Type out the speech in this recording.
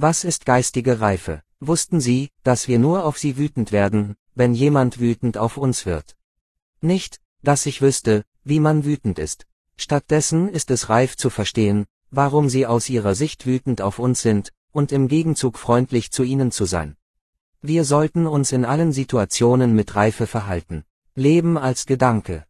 Was ist geistige Reife? Wussten Sie, dass wir nur auf Sie wütend werden, wenn jemand wütend auf uns wird? Nicht, dass ich wüsste, wie man wütend ist. Stattdessen ist es reif zu verstehen, warum Sie aus Ihrer Sicht wütend auf uns sind, und im Gegenzug freundlich zu ihnen zu sein. Wir sollten uns in allen Situationen mit Reife verhalten. Leben als Gedanke.